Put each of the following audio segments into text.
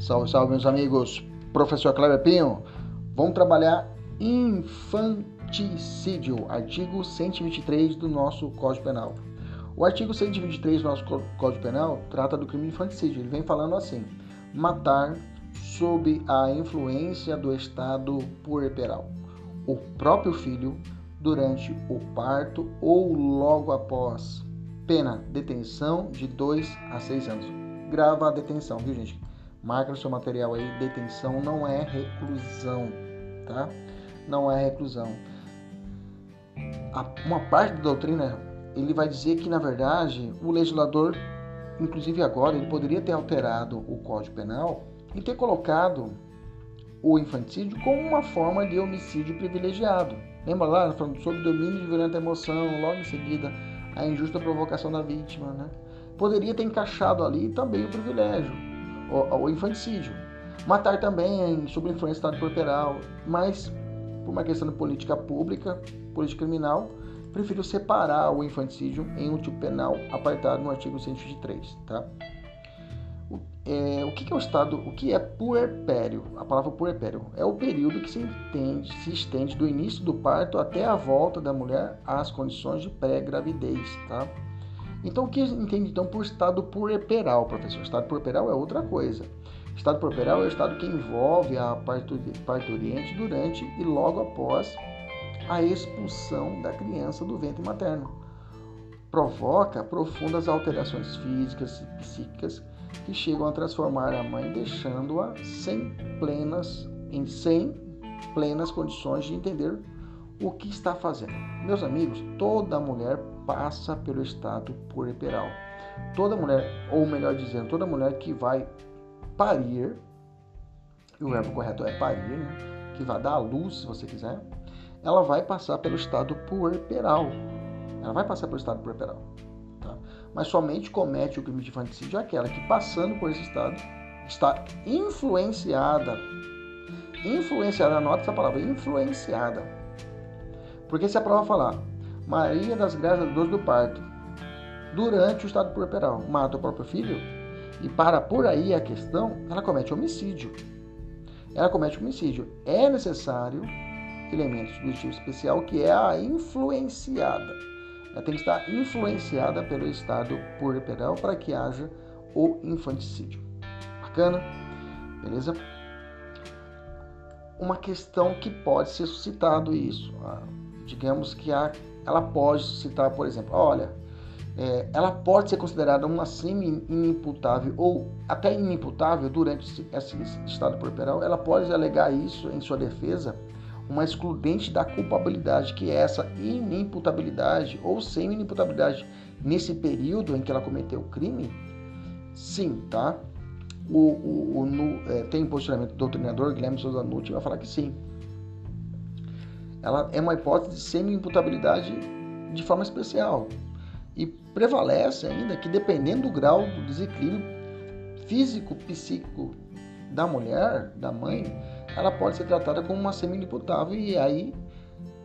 Salve, salve, meus amigos. Professor Cleber Pinho. Vamos trabalhar infanticídio, artigo 123 do nosso Código Penal. O artigo 123 do nosso Código Penal trata do crime de infanticídio. Ele vem falando assim: matar sob a influência do estado puerperal o próprio filho durante o parto ou logo após. Pena: detenção de 2 a 6 anos. Grava a detenção, viu, gente? Marca no seu material aí: detenção não é reclusão, tá? Não é reclusão. Uma parte da doutrina ele vai dizer que, na verdade, o legislador, inclusive agora, ele poderia ter alterado o Código Penal e ter colocado o infanticídio como uma forma de homicídio privilegiado. Lembra lá, falando sobre domínio de violenta emoção, logo em seguida a injusta provocação da vítima, né? Poderia ter encaixado ali também o privilégio, o, o infanticídio. Matar também sob influência do estado corporal, mas por uma questão de política pública, política criminal, preferiu separar o infanticídio em um tipo penal apartado no artigo 123, tá? É, o que é o estado, o que é puerpério? A palavra puerpério é o período que se, entende, se estende do início do parto até a volta da mulher às condições de pré-gravidez, tá? Então, o que entende então por estado puerperal, professor? Estado puerperal é outra coisa. Estado puerperal é o estado que envolve a parturiente durante e logo após a expulsão da criança do ventre materno. Provoca profundas alterações físicas e psíquicas que chegam a transformar a mãe, deixando-a sem plenas, em sem plenas condições de entender o que está fazendo. Meus amigos, toda mulher passa pelo estado puerperal. Toda mulher, ou melhor dizendo, toda mulher que vai parir, e o verbo correto é parir, né? que vai dar à luz, se você quiser, ela vai passar pelo estado puerperal. Ela vai passar pelo estado puerperal mas somente comete o crime de infanticídio aquela que, passando por esse estado, está influenciada. Influenciada, anota essa palavra, influenciada. Porque se a prova falar, Maria das Graças Dores do Parto, durante o estado puerperal, mata o próprio filho, e para por aí a questão, ela comete homicídio. Ela comete homicídio. É necessário elementos do tipo especial que é a influenciada ela tem que estar influenciada pelo estado puerperal para que haja o infanticídio. Bacana? Beleza? Uma questão que pode ser suscitado isso. Ah, digamos que a, ela pode suscitar, por exemplo, olha, é, ela pode ser considerada uma semi-inimputável ou até inimputável durante esse, estado puerperal. Ela pode alegar isso em sua defesa uma excludente da culpabilidade, que é essa inimputabilidade ou sem inimputabilidade nesse período em que ela cometeu o crime? Sim, tá? O, o, o no, é, tem um posicionamento do doutrinador Guilherme Souza Nutti vai falar que sim. Ela é uma hipótese de semi-imputabilidade de forma especial. E prevalece ainda que, dependendo do grau do desequilíbrio físico-psíquico da mulher, da mãe, ela pode ser tratada como uma semi-imputável e aí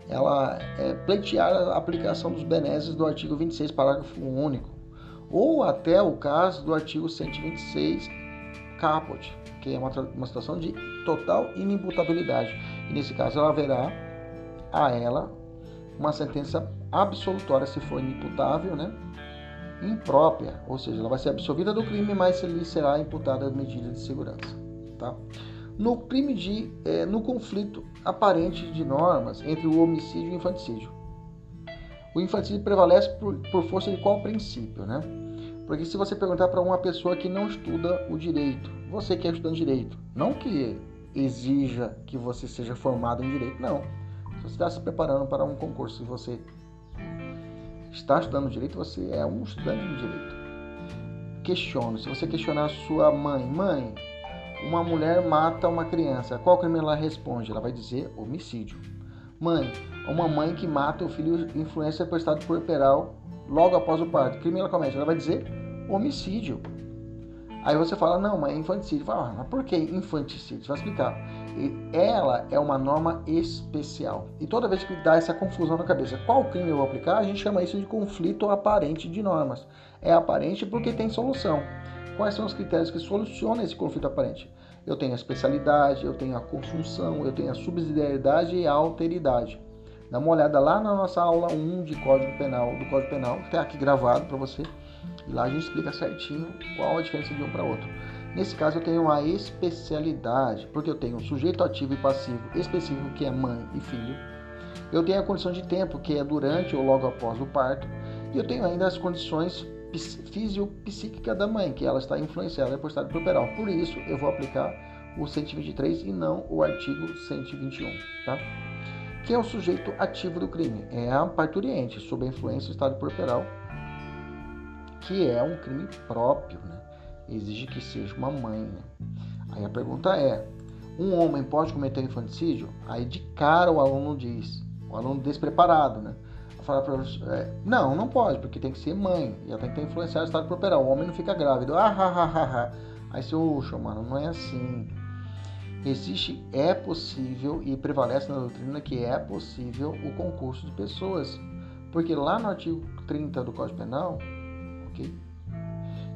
ela é pleitear a aplicação dos benesses do artigo 26, parágrafo único, ou até o caso do artigo 126, caput, que é uma, uma situação de total inimputabilidade. E nesse caso ela haverá a ela uma sentença absolutória se for inimputável, né? imprópria, ou seja, ela vai ser absolvida do crime, mas lhe será imputada a medida de segurança. Tá? no crime de é, no conflito aparente de normas entre o homicídio e o infanticídio. O infanticídio prevalece por, por força de qual princípio, né? Porque se você perguntar para uma pessoa que não estuda o direito, você que é estudante de direito, não que exija que você seja formado em direito, não. Você está se preparando para um concurso, se você está estudando direito, você é um estudante de direito. Questione. Se você questionar sua mãe, mãe, uma mulher mata uma criança, qual crime ela responde? Ela vai dizer homicídio. Mãe, uma mãe que mata o filho influência por estado puerperal logo após o parto, crime ela comete? Ela vai dizer homicídio. Aí você fala, não, mas é infanticídio. Fala, ah, mas por que infanticídio? Você vai explicar. Ela é uma norma especial. E toda vez que dá essa confusão na cabeça, qual crime eu vou aplicar, a gente chama isso de conflito aparente de normas. É aparente porque tem solução. Quais são os critérios que solucionam esse conflito aparente? Eu tenho a especialidade, eu tenho a consunção, eu tenho a subsidiariedade e a alteridade. Dá uma olhada lá na nossa aula 1 de Código Penal, do Código Penal, está aqui gravado para você. E lá a gente explica certinho qual a diferença de um para outro. Nesse caso eu tenho a especialidade, porque eu tenho sujeito ativo e passivo específico, que é mãe e filho. Eu tenho a condição de tempo, que é durante ou logo após o parto. E eu tenho ainda as condições fisiopsíquicas da mãe, que ela está influenciada por estado puberal. Por isso, eu vou aplicar o 123 e não o artigo 121, tá? Quem é o sujeito ativo do crime? É a parturiente, sob a influência do estado puberal, que é um crime próprio, né? Exige que seja uma mãe, né? Aí a pergunta é: um homem pode cometer infanticídio? Aí de cara o aluno diz, o aluno despreparado, né? Fala para é, não, não pode, porque tem que ser mãe, já tem que ter influenciado o estado properal. O homem não fica grávido. Ah, ha, ha, ha, ha. Aí você, uxa, mano, não é assim. Existe, é possível e prevalece na doutrina que é possível o concurso de pessoas. Porque lá no artigo 30 do Código Penal, ok?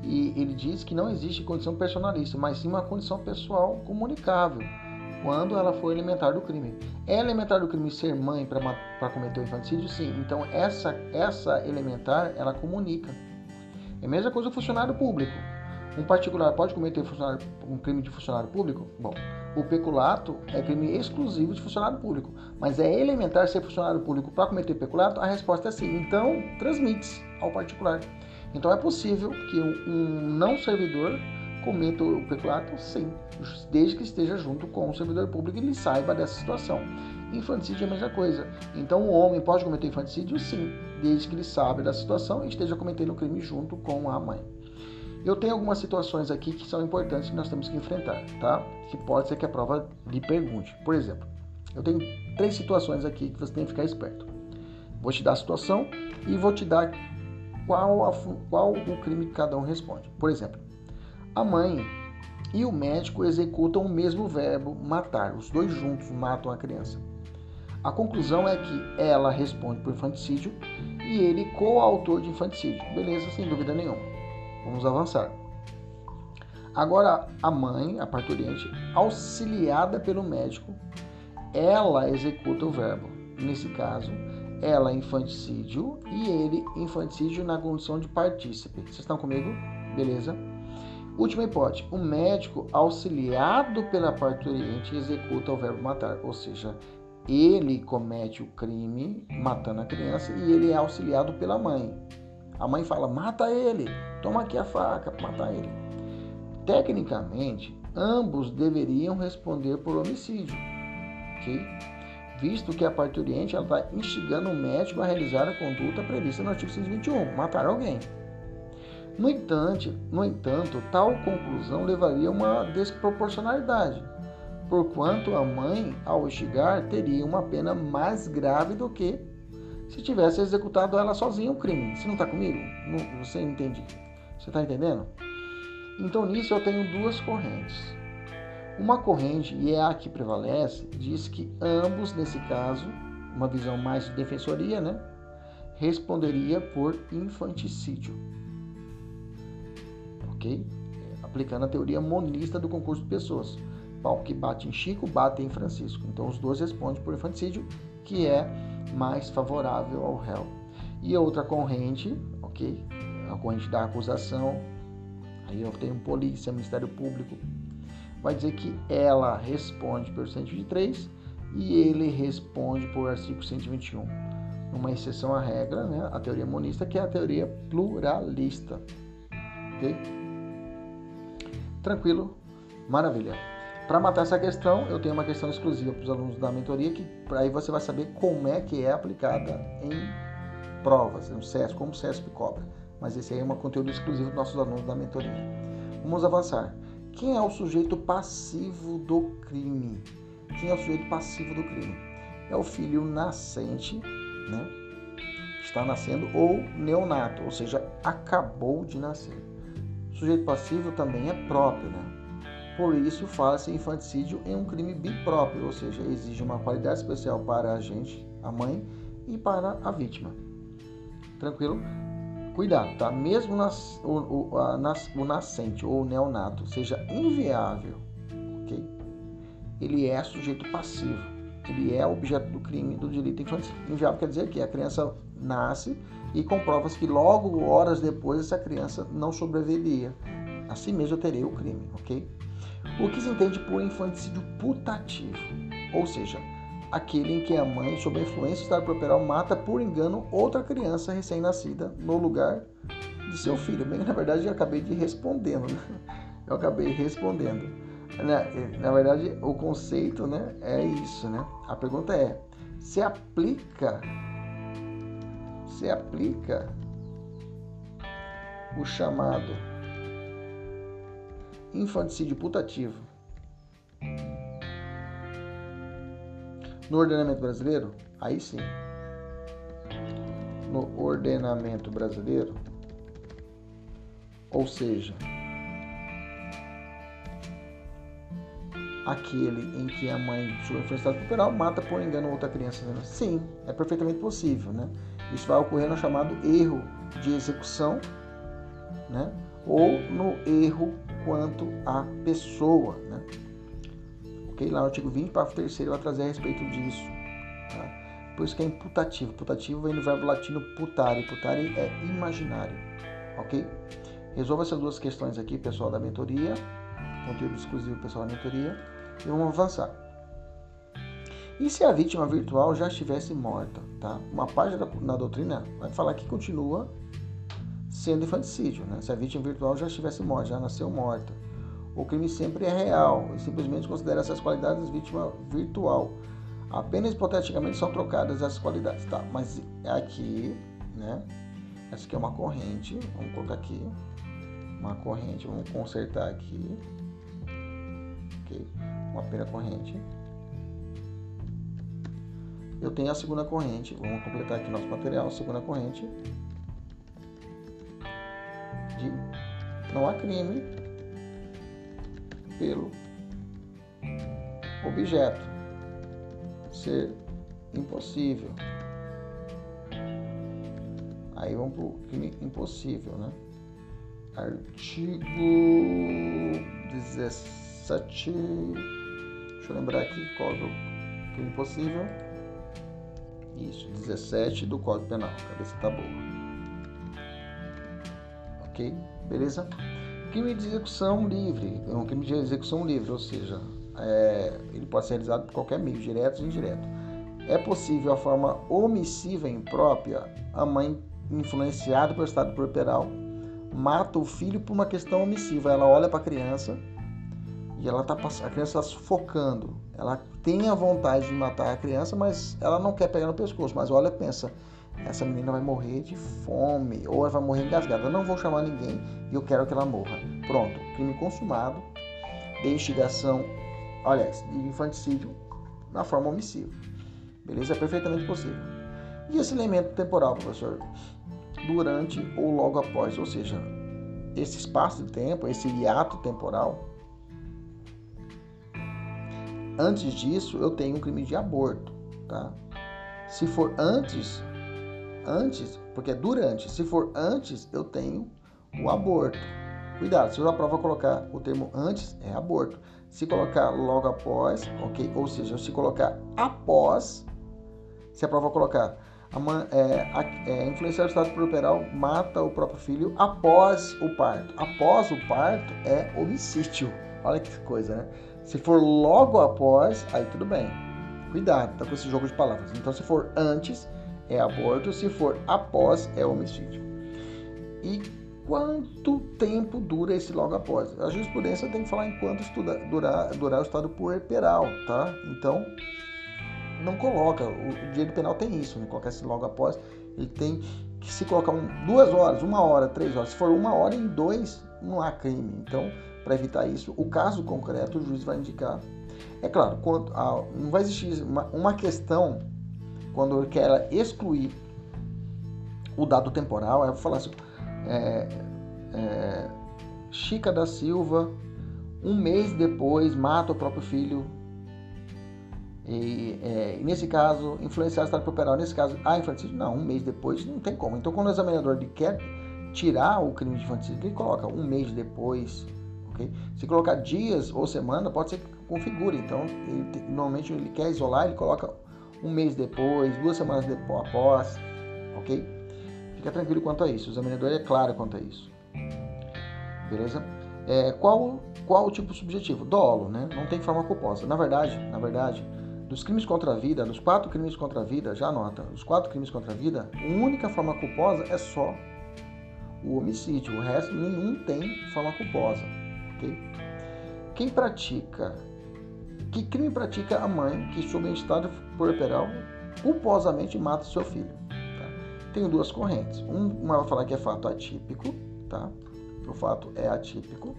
E ele diz que não existe condição personalista, mas sim uma condição pessoal comunicável quando ela for elementar do crime. É elementar do crime ser mãe para cometer o infanticídio? Sim. Então essa, essa elementar, ela comunica. É a mesma coisa o funcionário público. Um particular pode cometer um crime de funcionário público? Bom, o peculato é crime exclusivo de funcionário público, mas é elementar ser funcionário público para cometer peculato? A resposta é sim. Então, transmite-se ao particular. Então, é possível que um não servidor cometa o peculato? Sim, desde que esteja junto com o servidor público e ele saiba dessa situação. Infanticídio é a mesma coisa. Então, o homem pode cometer infanticídio? Sim, desde que ele saiba da situação e esteja cometendo o crime junto com a mãe. Eu tenho algumas situações aqui que são importantes que nós temos que enfrentar, tá? Que pode ser que a prova lhe pergunte. Por exemplo, eu tenho três situações aqui que você tem que ficar esperto. Vou te dar a situação e vou te dar qual, a, qual o crime que cada um responde. Por exemplo, a mãe e o médico executam o mesmo verbo matar, os dois juntos matam a criança. A conclusão é que ela responde por infanticídio e ele coautor de infanticídio. Beleza, sem dúvida nenhuma. Vamos avançar. Agora, a mãe, a parturiente, auxiliada pelo médico, ela executa o verbo. Nesse caso, ela infanticídio e ele infanticídio na condição de partícipe. Vocês estão comigo? Beleza? Última hipótese: o médico, auxiliado pela parturiente, executa o verbo matar, ou seja, ele comete o crime matando a criança e ele é auxiliado pela mãe. A mãe fala: mata ele, toma aqui a faca para matar ele. Tecnicamente, ambos deveriam responder por homicídio, ok? Visto que a parturiente está instigando o médico a realizar a conduta prevista no artigo 121, matar alguém. No entanto, no entanto, tal conclusão levaria a uma desproporcionalidade, porquanto a mãe, ao instigar, teria uma pena mais grave do que se tivesse executado ela sozinha o crime. Você não está comigo? Não, você entende? Você está entendendo? Então, nisso eu tenho duas correntes. Uma corrente, e é a que prevalece, diz que ambos, nesse caso, uma visão mais de defensoria, né? Responderia por infanticídio ok? Aplicando a teoria monista do concurso de pessoas. Pau que bate em Chico, bate em Francisco. Então os dois respondem por infanticídio, que é mais favorável ao réu. E outra corrente, ok? A corrente da acusação. Aí eu tenho polícia, Ministério Público. Vai dizer que ela responde por 123 e ele responde por artigo 121. Uma exceção à regra, né? a teoria monista, que é a teoria pluralista. ok? Tranquilo? Maravilha. Para matar essa questão, eu tenho uma questão exclusiva para os alunos da mentoria, que aí você vai saber como é que é aplicada em provas, no CESP, como o CESP cobra. Mas esse aí é um conteúdo exclusivo dos nossos alunos da mentoria. Vamos avançar. Quem é o sujeito passivo do crime? Quem é o sujeito passivo do crime? É o filho nascente, né? Está nascendo ou neonato, ou seja, acabou de nascer sujeito passivo também é próprio, né? Por isso, fala-se infanticídio em um crime bipróprio, ou seja, exige uma qualidade especial para a gente, a mãe, e para a vítima. Tranquilo? Cuidado, tá? Mesmo nas, o, o, a, nas, o nascente ou o neonato seja inviável, ok? Ele é sujeito passivo. Ele é objeto do crime do delito infantil. Inviável quer dizer que a criança nasce e comprova-se que logo, horas depois, essa criança não sobreviveria. Assim mesmo eu terei o crime, ok? O que se entende por infanticídio putativo, ou seja, aquele em que a mãe, sob a influência do estado properal, mata por engano outra criança recém-nascida no lugar de seu filho. Bem, na verdade, eu acabei de respondendo, né? Eu acabei respondendo. Na, na verdade, o conceito né, é isso, né? A pergunta é, se aplica, se aplica o chamado infanticídio putativo no ordenamento brasileiro? Aí sim. No ordenamento brasileiro, ou seja, aquele em que a mãe, sob influência puberal, mata por engano outra criança. Sim, é perfeitamente possível, né? Isso vai ocorrer no chamado erro de execução, né? Ou no erro quanto à pessoa, né? Lá no artigo 20, parágrafo 3 vai trazer a respeito disso. Tá? Por isso que é imputativo. Putativo vem do verbo latino putare. Putare é imaginário, ok? Resolva essas duas questões aqui, pessoal da mentoria, conteúdo exclusivo pessoal da mentoria, e vamos avançar. E se a vítima virtual já estivesse morta? Tá? Uma página na doutrina vai falar que continua sendo infanticídio. Né? Se a vítima virtual já estivesse morta, já nasceu morta. O crime sempre é real e simplesmente considera essas qualidades vítima virtual. Apenas hipoteticamente são trocadas essas qualidades. Tá, mas aqui, né? Essa aqui é uma corrente. Vamos colocar aqui. Uma corrente. Vamos consertar aqui. Ok? Uma pena corrente eu tenho a segunda corrente. Vamos completar aqui nosso material. Segunda corrente de não há crime pelo objeto ser impossível. Aí vamos para o crime impossível, né? Artigo 17. Deixa eu lembrar aqui qual é o crime impossível. Isso, 17 do Código Penal. Cabeça tá boa. Ok? Beleza? Crime de execução livre. É um crime de execução livre, ou seja, é, ele pode ser realizado por qualquer meio, direto ou indireto. É possível a forma omissiva imprópria, a mãe influenciada pelo estado corporal mata o filho por uma questão omissiva. Ela olha para a criança e ela tá a criança está sufocando. Ela tem a vontade de matar a criança, mas ela não quer pegar no pescoço. Mas olha, pensa, essa menina vai morrer de fome ou ela vai morrer engasgada. Eu não vou chamar ninguém e eu quero que ela morra. Pronto, crime consumado de instigação, olha, de infanticídio na forma omissiva. Beleza? É perfeitamente possível. E esse elemento temporal, professor? Durante ou logo após, ou seja, esse espaço de tempo, esse hiato temporal, Antes disso, eu tenho um crime de aborto, tá? Se for antes, antes, porque é durante. Se for antes, eu tenho o aborto. Cuidado, se a prova colocar o termo antes, é aborto. Se colocar logo após, ok? Ou seja, se colocar após, se a prova colocar a, é, a, é, influenciar o estado puerperal mata o próprio filho após o parto. Após o parto é homicídio. Olha que coisa, né? Se for logo após, aí tudo bem. Cuidado, tá com esse jogo de palavras. Então, se for antes, é aborto. Se for após, é homicídio. E quanto tempo dura esse logo após? A jurisprudência tem que falar em quanto estuda, durar, durar o estado puerperal, tá? Então, não coloca. O direito penal tem isso, não coloca esse logo após. Ele tem que se colocar um, duas horas, uma hora, três horas. Se for uma hora em dois, não há crime. Então, para evitar isso, o caso concreto o juiz vai indicar. É claro, quando, ah, não vai existir uma, uma questão quando ele quer excluir o dado temporal, é falar assim, é, é, Chica da Silva, um mês depois, mata o próprio filho. E, é, nesse caso, influenciar o estado corporal, nesse caso, a infanticídio, não, um mês depois não tem como. Então, quando o examinador quer tirar o crime de infanticídio, ele coloca um mês depois, se colocar dias ou semana, pode ser configura. Então, ele, normalmente ele quer isolar, ele coloca um mês depois, duas semanas depois, após, ok? Fica tranquilo quanto a isso. O examinador é claro quanto a isso. Beleza? É, qual, qual o tipo subjetivo? Dolo, né? Não tem forma culposa. Na verdade, na verdade, dos crimes contra a vida, dos quatro crimes contra a vida, já anota, os quatro crimes contra a vida, a única forma culposa é só o homicídio. O resto, nenhum tem forma culposa. ok? Quem pratica, que crime pratica a mãe que, sob estado puerperal, culposamente mata seu filho? Tá? Tenho duas correntes. Uma vai falar que é fato atípico, tá? O fato é atípico,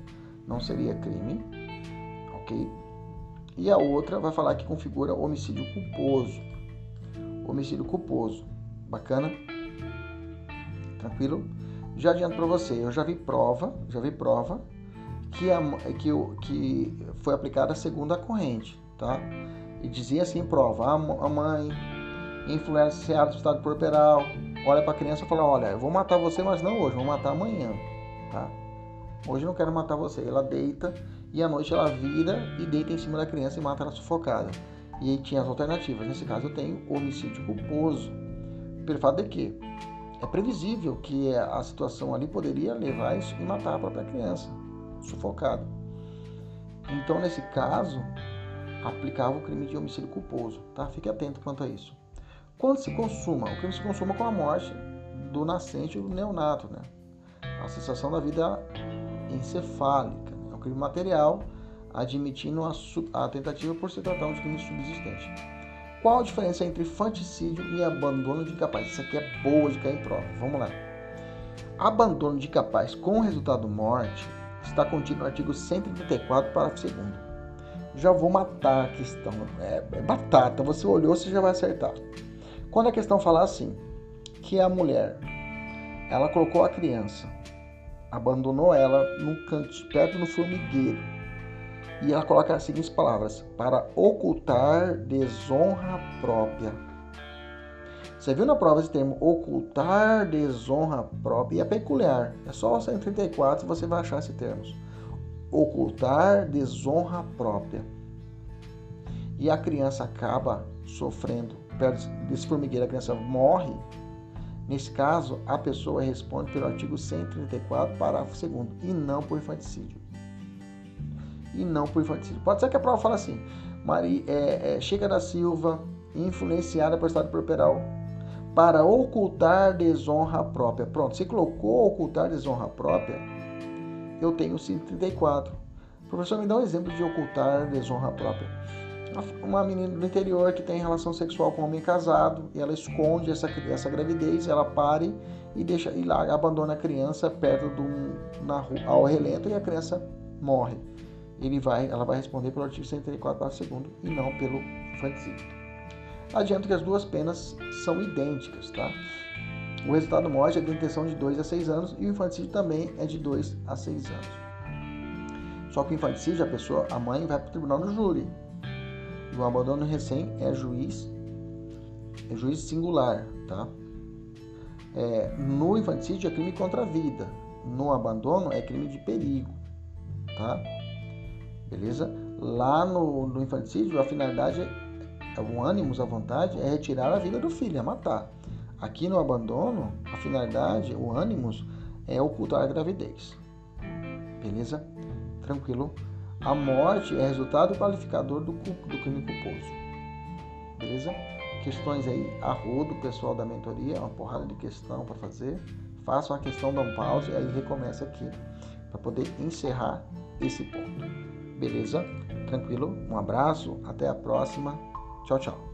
não seria crime, ok? E a outra vai falar que configura homicídio culposo. Homicídio culposo. Bacana? Tranquilo? Já adianto para você, eu já vi prova, já vi prova que, a, que, que foi aplicada a segunda corrente, tá? E dizia assim prova, a, a mãe influenciada do estado corporal, olha para a criança e fala, olha, eu vou matar você, mas não hoje, vou matar amanhã, tá? Hoje eu não quero matar você. Ela deita e à noite ela vira e deita em cima da criança e mata ela sufocada. E aí tinha as alternativas. Nesse caso eu tenho homicídio culposo. Pelo fato de que é previsível que a situação ali poderia levar isso e matar a própria criança, sufocada. Então, nesse caso, aplicava o crime de homicídio culposo, tá? Fique atento quanto a isso. Quando se consuma, o crime se consuma com a morte do nascente ou do neonato, né? A cessação da vida encefálica, né? é um crime material, admitindo a, a tentativa por se tratar de crime subsistente. Qual a diferença entre infanticídio e abandono de capaz? Isso aqui é boa de cair em prova. Vamos lá. Abandono de capaz com resultado morte está contido no artigo 134, parágrafo 2 Já vou matar a questão. É, é batata. Você olhou, você já vai acertar. Quando a questão falar assim, que a mulher, ela colocou a criança, abandonou ela no canto, perto do formigueiro, e ela coloca as seguintes palavras: para ocultar desonra própria. Você viu na prova esse termo ocultar desonra própria? E é peculiar. É só o 134 você vai achar esse termo. Ocultar desonra própria. E a criança acaba sofrendo. Perto desse formigueiro, a criança morre. Nesse caso, a pessoa responde pelo artigo 134, parágrafo 2 e não por infanticídio e não por infanticídio. Pode ser que a prova fale assim, Maria, é, é, Chega da Silva, influenciada por estado corporal, para ocultar desonra própria. Pronto, você colocou ocultar desonra própria, eu tenho 134. Professor, me dá um exemplo de ocultar desonra própria. Uma menina do interior que tem relação sexual com um homem casado e ela esconde essa, essa gravidez, ela pare e deixa e lá abandona a criança perto do na rua, ao relento e a criança morre ele vai, ela vai responder pelo artigo 134, parágrafo 2 e não pelo infanticídio. Adianto que as duas penas são idênticas, tá? O resultado morte é de detenção de 2 a 6 anos e o infanticídio também é de 2 a 6 anos. Só que o infanticídio, a pessoa, a mãe vai para o tribunal do júri. E o abandono recém é juiz, é juiz singular, tá? É, no infanticídio é crime contra a vida. No abandono é crime de perigo, tá? beleza? Lá no, no infanticídio, a finalidade, é, o ânimo, a vontade, é retirar a vida do filho, é matar. Aqui no abandono, a finalidade, o ânimo, é ocultar a gravidez. Beleza? Tranquilo? A morte é resultado qualificador do, do crime culposo. Beleza? Questões aí a rodo, pessoal da mentoria, uma porrada de questão para fazer. Faça uma questão, dá um pause e aí recomeça aqui para poder encerrar esse ponto. Beleza? Tranquilo? Um abraço, até a próxima. Tchau, tchau.